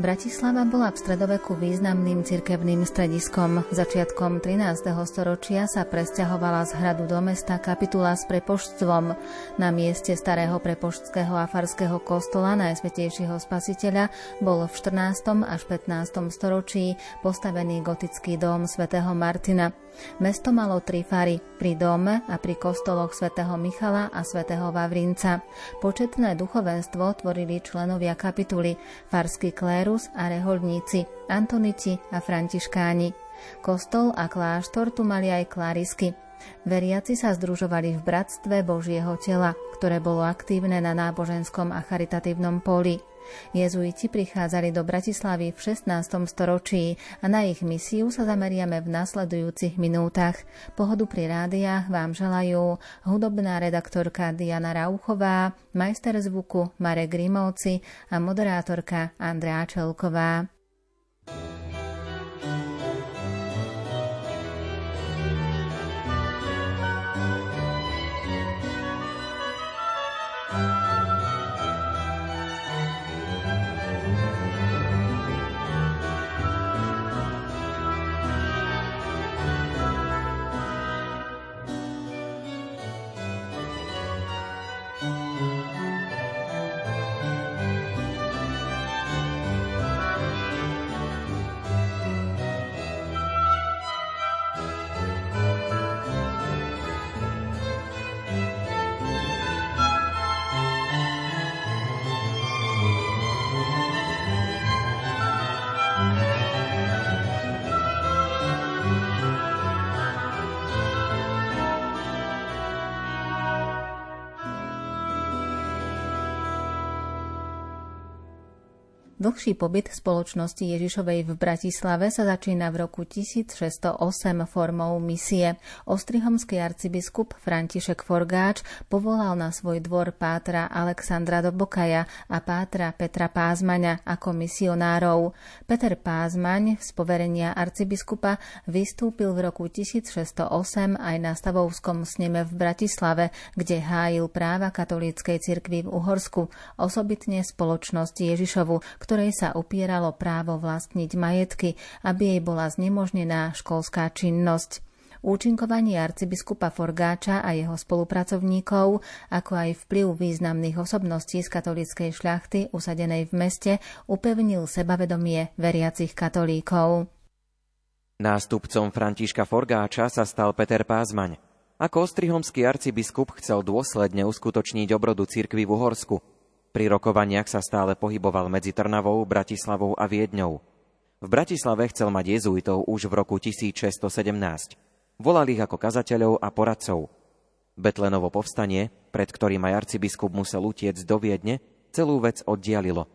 Bratislava bola v stredoveku významným cirkevným strediskom. Začiatkom 13. storočia sa presťahovala z hradu do mesta kapitula s prepoštstvom. Na mieste starého prepoštského a farského kostola Najsvetejšieho spasiteľa bol v 14. až 15. storočí postavený gotický dom svätého Martina. Mesto malo tri fary, pri dome a pri kostoloch svätého Michala a svätého Vavrinca. Početné duchovenstvo tvorili členovia kapituly, farský kléru Klerus a reholníci, Antoniti a Františkáni. Kostol a kláštor tu mali aj klarisky. Veriaci sa združovali v bratstve Božieho tela, ktoré bolo aktívne na náboženskom a charitatívnom poli. Jezuiti prichádzali do Bratislavy v 16. storočí a na ich misiu sa zameriame v nasledujúcich minútach. Pohodu pri rádiách vám želajú hudobná redaktorka Diana Rauchová, majster zvuku Marek Grimovci a moderátorka Andrea Čelková. Dlhší pobyt spoločnosti Ježišovej v Bratislave sa začína v roku 1608 formou misie. Ostrihomský arcibiskup František Forgáč povolal na svoj dvor pátra Alexandra Dobokaja a pátra Petra Pázmaňa ako misionárov. Peter Pázmaň z poverenia arcibiskupa vystúpil v roku 1608 aj na stavovskom sneme v Bratislave, kde hájil práva katolíckej cirkvi v Uhorsku, osobitne spoločnosť Ježišovu, ktorej sa upieralo právo vlastniť majetky, aby jej bola znemožnená školská činnosť. Účinkovanie arcibiskupa Forgáča a jeho spolupracovníkov, ako aj vplyv významných osobností z katolíckej šľachty usadenej v meste, upevnil sebavedomie veriacich katolíkov. Nástupcom Františka Forgáča sa stal Peter Pázmaň. Ako ostrihomský arcibiskup chcel dôsledne uskutočniť obrodu cirkvi v Uhorsku – pri rokovaniach sa stále pohyboval medzi Trnavou, Bratislavou a Viedňou. V Bratislave chcel mať jezuitov už v roku 1617. Volal ich ako kazateľov a poradcov. Betlenovo povstanie, pred ktorým aj arcibiskup musel utiec do Viedne, celú vec oddialilo.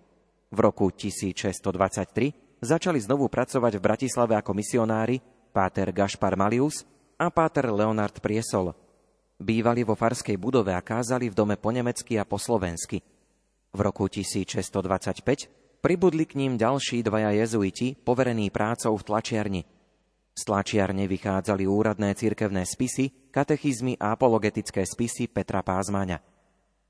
V roku 1623 začali znovu pracovať v Bratislave ako misionári páter Gašpar Malius a páter Leonard Priesol. Bývali vo farskej budove a kázali v dome po nemecky a po slovensky – v roku 1625 pribudli k ním ďalší dvaja jezuiti, poverení prácou v tlačiarni. Z tlačiarne vychádzali úradné cirkevné spisy, katechizmy a apologetické spisy Petra Pázmaňa.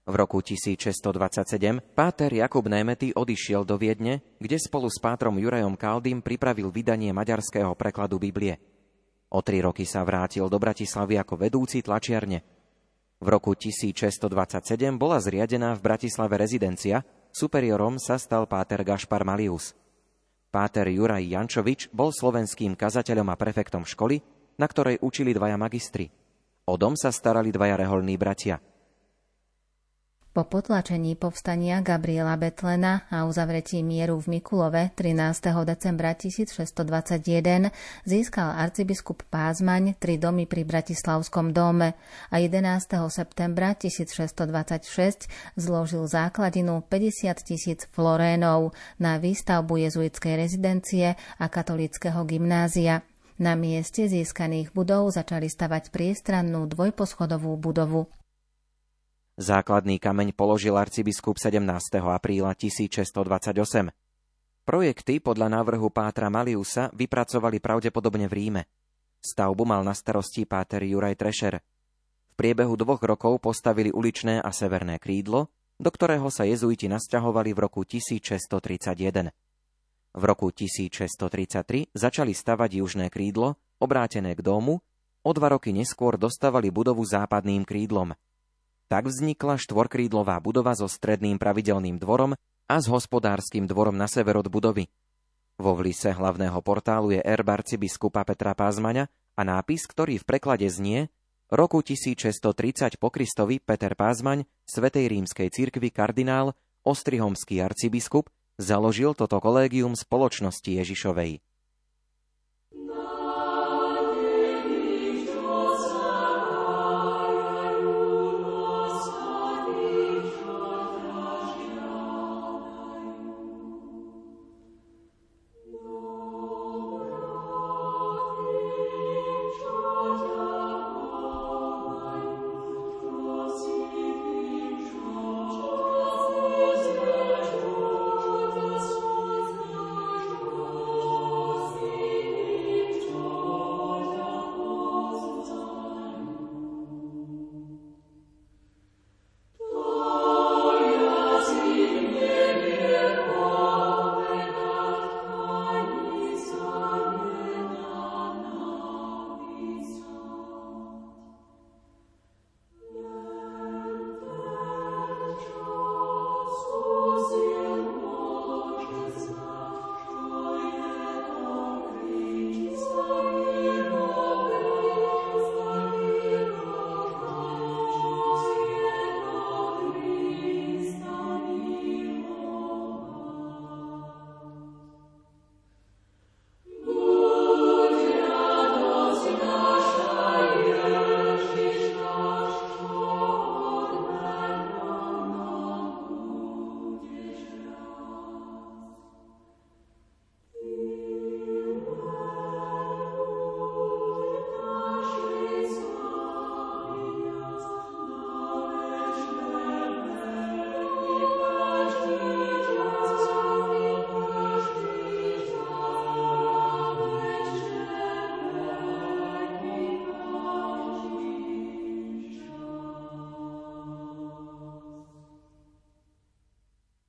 V roku 1627 páter Jakub Némety odišiel do Viedne, kde spolu s pátrom Jurajom Kaldým pripravil vydanie maďarského prekladu Biblie. O tri roky sa vrátil do Bratislavy ako vedúci tlačiarne – v roku 1627 bola zriadená v Bratislave rezidencia, superiorom sa stal páter Gašpar Malius. Páter Juraj Jančovič bol slovenským kazateľom a prefektom školy, na ktorej učili dvaja magistri. O dom sa starali dvaja reholní bratia – po potlačení povstania Gabriela Betlena a uzavretí mieru v Mikulove 13. decembra 1621 získal arcibiskup Pázmaň tri domy pri Bratislavskom dome a 11. septembra 1626 zložil základinu 50 tisíc florénov na výstavbu jezuitskej rezidencie a katolického gymnázia. Na mieste získaných budov začali stavať priestrannú dvojposchodovú budovu. Základný kameň položil arcibiskup 17. apríla 1628. Projekty podľa návrhu Pátra Maliusa vypracovali pravdepodobne v Ríme. Stavbu mal na starosti Páter Juraj Trešer. V priebehu dvoch rokov postavili uličné a severné krídlo, do ktorého sa jezuiti nasťahovali v roku 1631. V roku 1633 začali stavať južné krídlo, obrátené k domu, o dva roky neskôr dostavali budovu západným krídlom. Tak vznikla štvorkrídlová budova so stredným pravidelným dvorom a s hospodárskym dvorom na sever od budovy. Vo vlise hlavného portálu je erb arcibiskupa Petra Pázmaňa a nápis, ktorý v preklade znie roku 1630 po Kristovi Peter Pázmaň, Svetej rímskej cirkvi kardinál, ostrihomský arcibiskup, založil toto kolégium spoločnosti Ježišovej.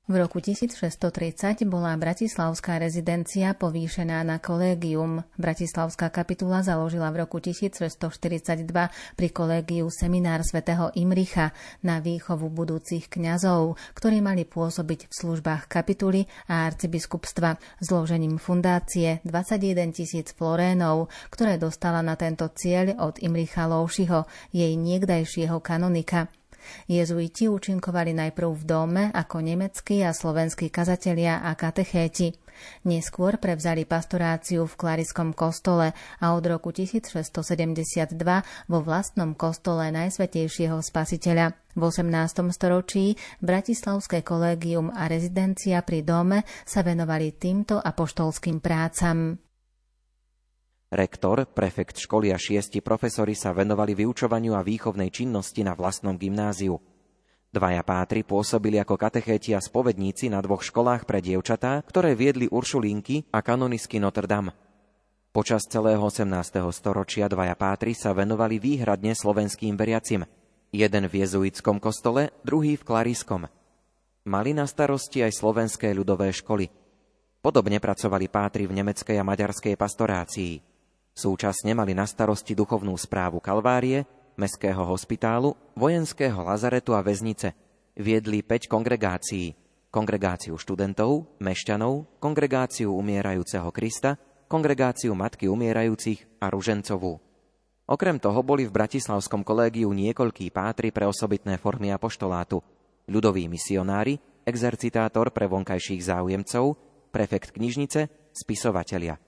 V roku 1630 bola bratislavská rezidencia povýšená na kolégium. Bratislavská kapitula založila v roku 1642 pri kolégiu seminár svätého Imricha na výchovu budúcich kňazov, ktorí mali pôsobiť v službách kapituly a arcibiskupstva zložením fundácie 21 tisíc florénov, ktoré dostala na tento cieľ od Imricha Loušiho, jej niekdajšieho kanonika. Jezuiti účinkovali najprv v dome ako nemeckí a slovenskí kazatelia a katechéti. Neskôr prevzali pastoráciu v Klariskom kostole a od roku 1672 vo vlastnom kostole Najsvetejšieho spasiteľa. V 18. storočí Bratislavské kolégium a rezidencia pri dome sa venovali týmto apoštolským prácam. Rektor, prefekt školy a šiesti profesori sa venovali vyučovaniu a výchovnej činnosti na vlastnom gymnáziu. Dvaja pátri pôsobili ako katechéti a spovedníci na dvoch školách pre dievčatá, ktoré viedli Uršulínky a kanonisky Notre Dame. Počas celého 18. storočia dvaja pátri sa venovali výhradne slovenským veriacim. Jeden v jezuitskom kostole, druhý v klariskom. Mali na starosti aj slovenské ľudové školy. Podobne pracovali pátri v nemeckej a maďarskej pastorácii. Súčasne mali na starosti duchovnú správu Kalvárie, Mestského hospitálu, vojenského lazaretu a väznice. Viedli 5 kongregácií. Kongregáciu študentov, mešťanov, kongregáciu umierajúceho Krista, kongregáciu Matky umierajúcich a Ružencovú. Okrem toho boli v Bratislavskom kolégiu niekoľkí pátri pre osobitné formy apoštolátu, ľudoví misionári, exercitátor pre vonkajších záujemcov, prefekt knižnice, spisovatelia –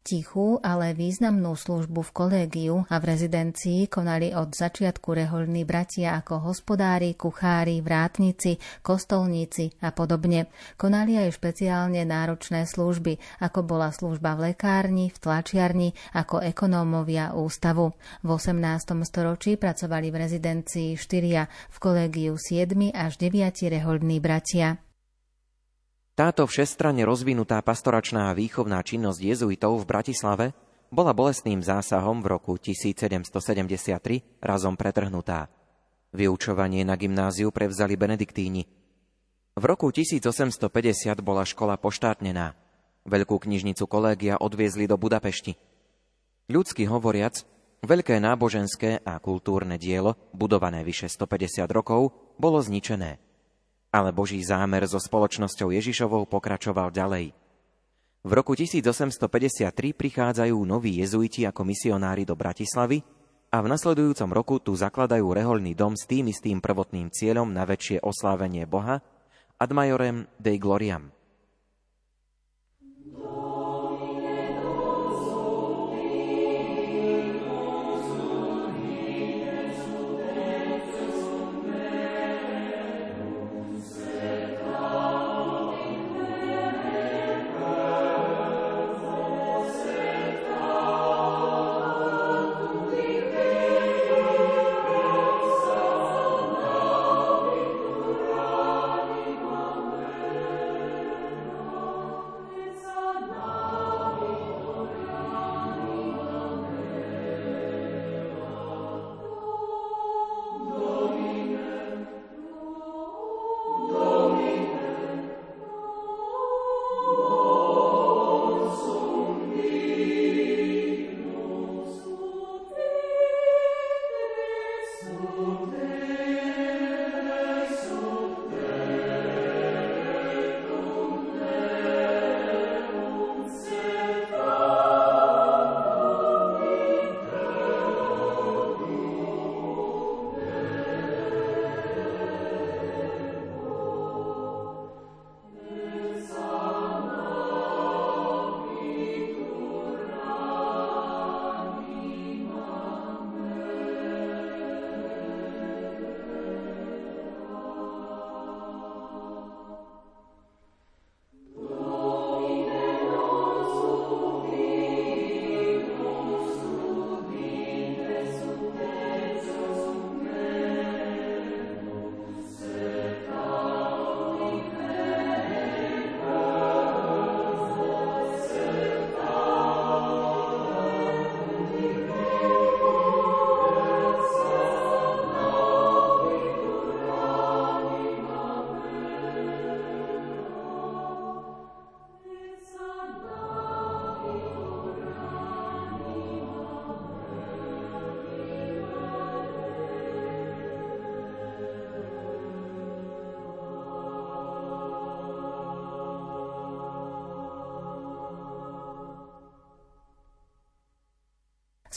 Tichú, ale významnú službu v kolégiu a v rezidencii konali od začiatku rehoľní bratia ako hospodári, kuchári, vrátnici, kostolníci a podobne. Konali aj špeciálne náročné služby, ako bola služba v lekárni, v tlačiarni, ako ekonómovia ústavu. V 18. storočí pracovali v rezidencii štyria, v kolégiu 7 až 9 rehoľní bratia. Táto všestranne rozvinutá pastoračná a výchovná činnosť jezuitov v Bratislave bola bolestným zásahom v roku 1773 razom pretrhnutá. Vyučovanie na gymnáziu prevzali benediktíni. V roku 1850 bola škola poštátnená. Veľkú knižnicu kolégia odviezli do Budapešti. Ľudsky hovoriac, veľké náboženské a kultúrne dielo, budované vyše 150 rokov, bolo zničené. Ale Boží zámer so spoločnosťou Ježišovou pokračoval ďalej. V roku 1853 prichádzajú noví jezuiti ako misionári do Bratislavy a v nasledujúcom roku tu zakladajú reholný dom s tým istým prvotným cieľom na väčšie oslávenie Boha ad majorem Dei Gloriam.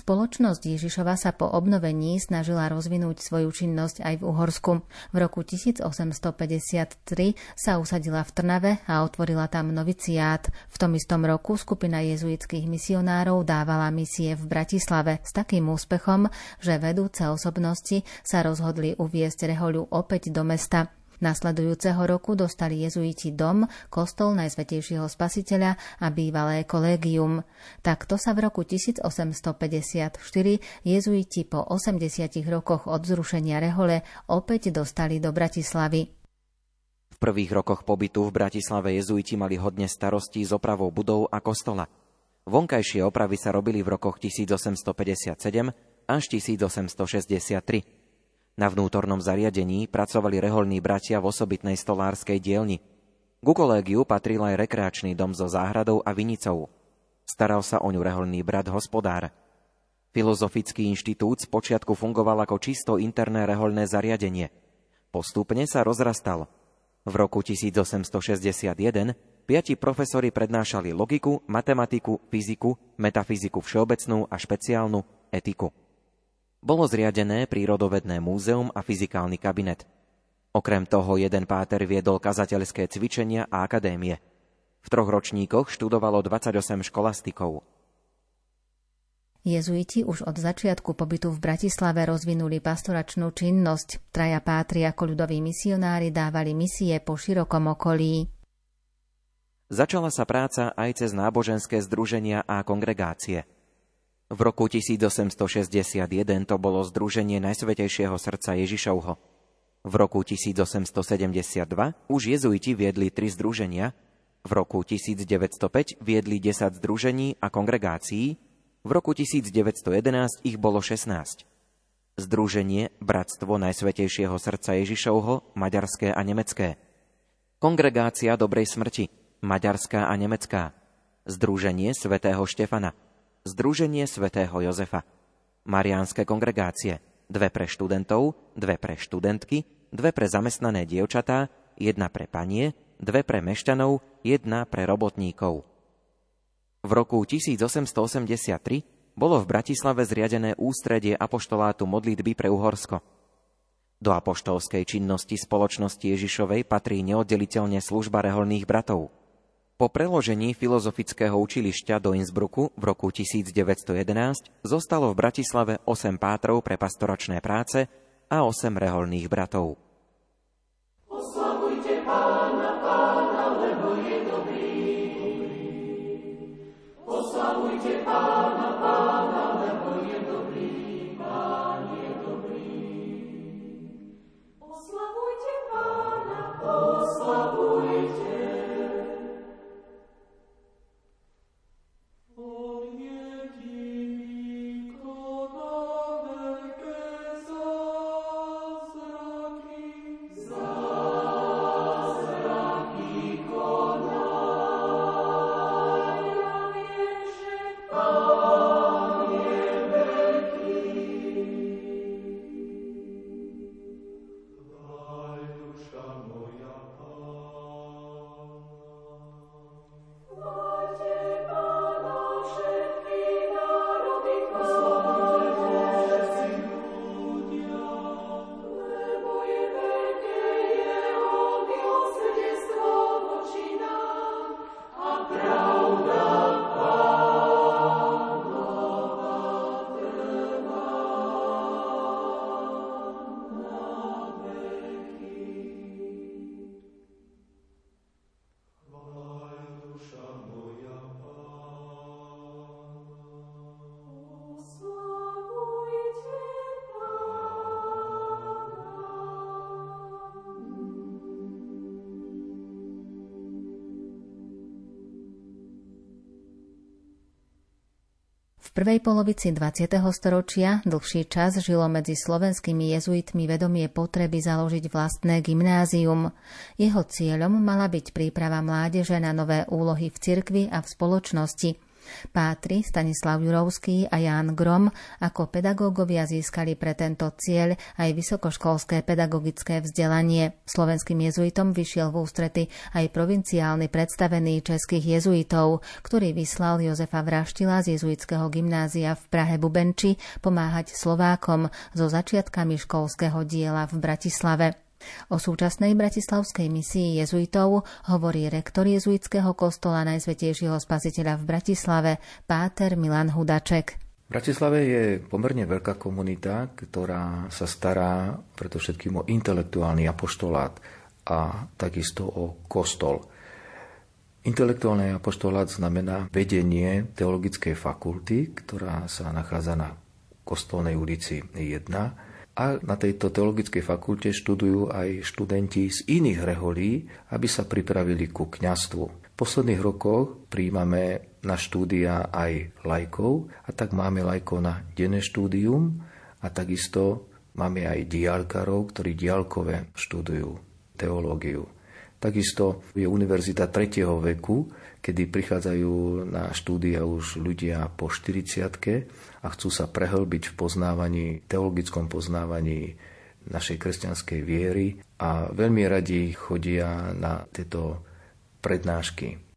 Spoločnosť Ježišova sa po obnovení snažila rozvinúť svoju činnosť aj v Uhorsku. V roku 1853 sa usadila v Trnave a otvorila tam noviciát. V tom istom roku skupina jezuitských misionárov dávala misie v Bratislave s takým úspechom, že vedúce osobnosti sa rozhodli uviesť rehoľu opäť do mesta. Nasledujúceho roku dostali jezuiti dom, kostol Najsvetejšieho spasiteľa a bývalé kolégium. Takto sa v roku 1854 jezuiti po 80 rokoch od zrušenia rehole opäť dostali do Bratislavy. V prvých rokoch pobytu v Bratislave jezuiti mali hodne starostí s opravou budov a kostola. Vonkajšie opravy sa robili v rokoch 1857 až 1863. Na vnútornom zariadení pracovali reholní bratia v osobitnej stolárskej dielni. Ku kolégiu patril aj rekreačný dom so záhradou a vinicou. Staral sa o ňu reholný brat hospodár. Filozofický inštitút z počiatku fungoval ako čisto interné reholné zariadenie. Postupne sa rozrastal. V roku 1861 piati profesori prednášali logiku, matematiku, fyziku, metafyziku všeobecnú a špeciálnu, etiku bolo zriadené prírodovedné múzeum a fyzikálny kabinet. Okrem toho jeden páter viedol kazateľské cvičenia a akadémie. V troch ročníkoch študovalo 28 školastikov. Jezuiti už od začiatku pobytu v Bratislave rozvinuli pastoračnú činnosť. Traja pátri ako ľudoví misionári dávali misie po širokom okolí. Začala sa práca aj cez náboženské združenia a kongregácie – v roku 1861 to bolo Združenie Najsvetejšieho srdca Ježišovho. V roku 1872 už jezuiti viedli tri združenia, v roku 1905 viedli 10 združení a kongregácií, v roku 1911 ich bolo 16. Združenie Bratstvo Najsvetejšieho srdca Ježišovho, maďarské a nemecké. Kongregácia Dobrej smrti, maďarská a nemecká, Združenie svätého Štefana, Združenie svätého Jozefa, Mariánske kongregácie, dve pre študentov, dve pre študentky, dve pre zamestnané dievčatá, jedna pre panie, dve pre mešťanov, jedna pre robotníkov. V roku 1883 bolo v Bratislave zriadené ústredie apoštolátu modlitby pre Uhorsko. Do apoštolskej činnosti spoločnosti Ježišovej patrí neoddeliteľne služba reholných bratov. Po preložení filozofického učilišťa do Innsbrucku v roku 1911 zostalo v Bratislave 8 pátrov pre pastoračné práce a 8 reholných bratov. Prvej polovici 20. storočia dlhší čas žilo medzi slovenskými jezuitmi vedomie potreby založiť vlastné gymnázium. Jeho cieľom mala byť príprava mládeže na nové úlohy v cirkvi a v spoločnosti – Pátri Stanislav Jurovský a Ján Grom ako pedagógovia získali pre tento cieľ aj vysokoškolské pedagogické vzdelanie. Slovenským jezuitom vyšiel v ústrety aj provinciálny predstavený českých jezuitov, ktorý vyslal Jozefa Vraštila z jezuitského gymnázia v Prahe Bubenči pomáhať Slovákom so začiatkami školského diela v Bratislave. O súčasnej bratislavskej misii jezuitov hovorí rektor jezuitského kostola Najsvetejšieho spasiteľa v Bratislave, páter Milan Hudaček. V Bratislave je pomerne veľká komunita, ktorá sa stará predovšetkým o intelektuálny apoštolát a takisto o kostol. Intelektuálny apoštolát znamená vedenie teologickej fakulty, ktorá sa nachádza na Kostolnej ulici 1 a na tejto teologickej fakulte študujú aj študenti z iných reholí, aby sa pripravili ku kňastvu. V posledných rokoch príjmame na štúdia aj lajkov a tak máme lajkov na denné štúdium a takisto máme aj diálkarov, ktorí diálkové študujú teológiu. Takisto je univerzita 3. veku, kedy prichádzajú na štúdia už ľudia po 40 a chcú sa prehlbiť v poznávaní, teologickom poznávaní našej kresťanskej viery a veľmi radi chodia na tieto prednášky.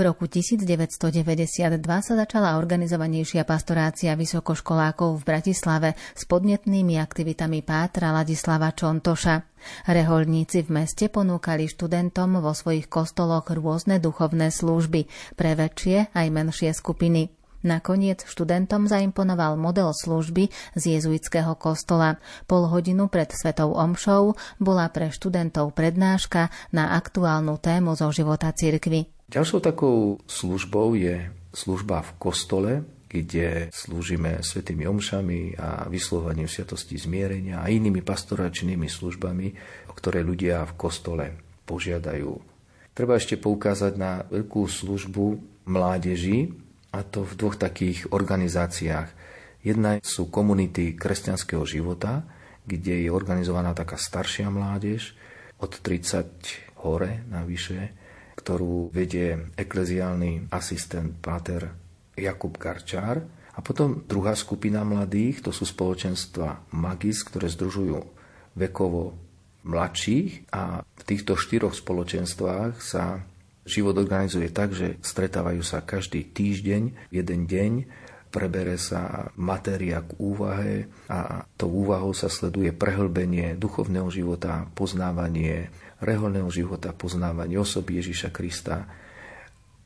V roku 1992 sa začala organizovanejšia pastorácia vysokoškolákov v Bratislave s podnetnými aktivitami Pátra Ladislava Čontoša. Reholníci v meste ponúkali študentom vo svojich kostoloch rôzne duchovné služby pre väčšie aj menšie skupiny. Nakoniec študentom zaimponoval model služby z jezuitského kostola. Pol hodinu pred svetou omšou bola pre študentov prednáška na aktuálnu tému zo života cirkvy. Ďalšou takou službou je služba v kostole, kde slúžime svetými omšami a vyslovovaním sviatosti zmierenia a inými pastoračnými službami, o ktoré ľudia v kostole požiadajú. Treba ešte poukázať na veľkú službu mládeži, a to v dvoch takých organizáciách. Jedna sú komunity kresťanského života, kde je organizovaná taká staršia mládež od 30 hore navyše, ktorú vedie ekleziálny asistent Páter Jakub Garčár. A potom druhá skupina mladých, to sú spoločenstva Magis, ktoré združujú vekovo mladších a v týchto štyroch spoločenstvách sa život organizuje tak, že stretávajú sa každý týždeň, jeden deň, prebere sa matéria k úvahe a tou úvahou sa sleduje prehlbenie duchovného života, poznávanie reholného života, poznávanie osoby Ježíša Krista.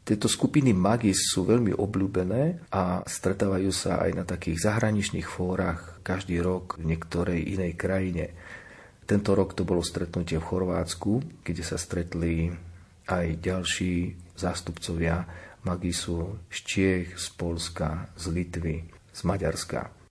Tieto skupiny magis sú veľmi obľúbené a stretávajú sa aj na takých zahraničných fórach každý rok v niektorej inej krajine. Tento rok to bolo stretnutie v Chorvátsku, kde sa stretli aj ďalší zástupcovia magisu z Čiech, z Polska, z Litvy, z Maďarska.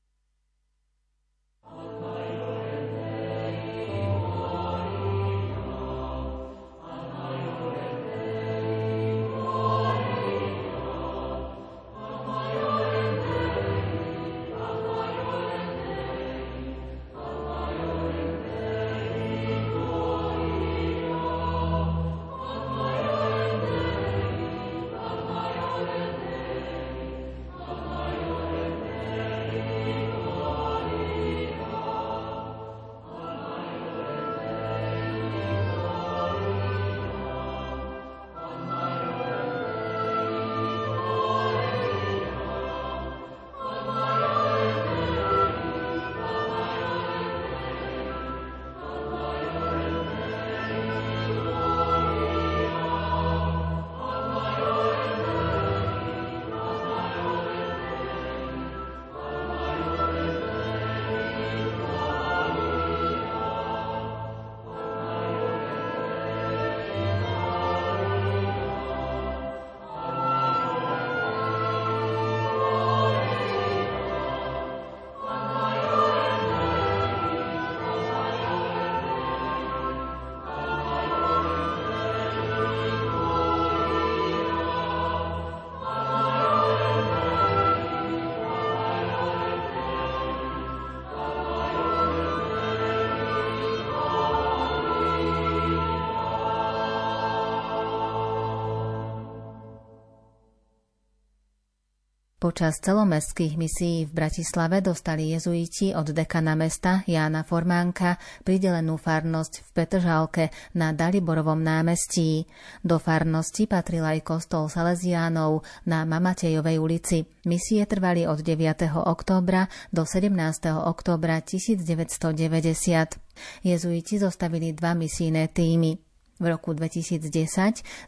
Počas celomestských misií v Bratislave dostali jezuiti od dekana mesta Jána Formánka pridelenú farnosť v Petržalke na Daliborovom námestí. Do farnosti patril aj kostol Salesiánov na Mamatejovej ulici. Misie trvali od 9. októbra do 17. októbra 1990. Jezuiti zostavili dva misijné týmy. V roku 2010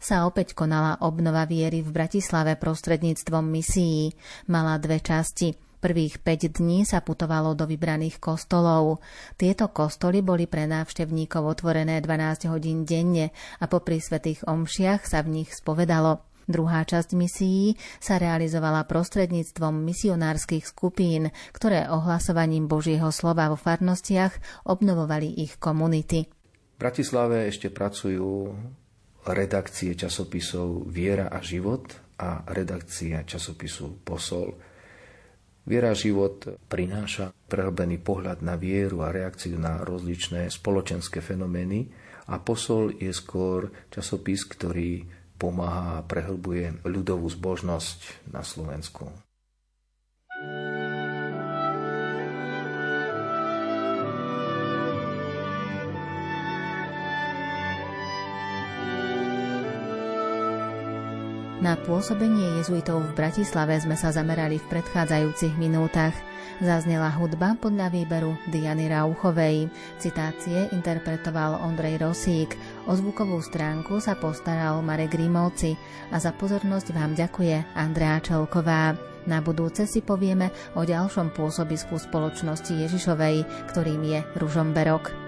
sa opäť konala obnova viery v Bratislave prostredníctvom misií. Mala dve časti. Prvých 5 dní sa putovalo do vybraných kostolov. Tieto kostoly boli pre návštevníkov otvorené 12 hodín denne a popri svetých omšiach sa v nich spovedalo. Druhá časť misií sa realizovala prostredníctvom misionárskych skupín, ktoré ohlasovaním Božieho slova vo farnostiach obnovovali ich komunity. V Bratislave ešte pracujú redakcie časopisov Viera a život a redakcia časopisu Posol. Viera a život prináša prehlbený pohľad na vieru a reakciu na rozličné spoločenské fenomény a Posol je skôr časopis, ktorý pomáha a prehlbuje ľudovú zbožnosť na Slovensku. thank you Na pôsobenie jezuitov v Bratislave sme sa zamerali v predchádzajúcich minútach. Zaznela hudba podľa výberu Diany Rauchovej. Citácie interpretoval Ondrej Rosík. O zvukovú stránku sa postaral Marek Grimovci a za pozornosť vám ďakuje Andrea Čelková. Na budúce si povieme o ďalšom pôsobisku spoločnosti Ježišovej, ktorým je Ružomberok.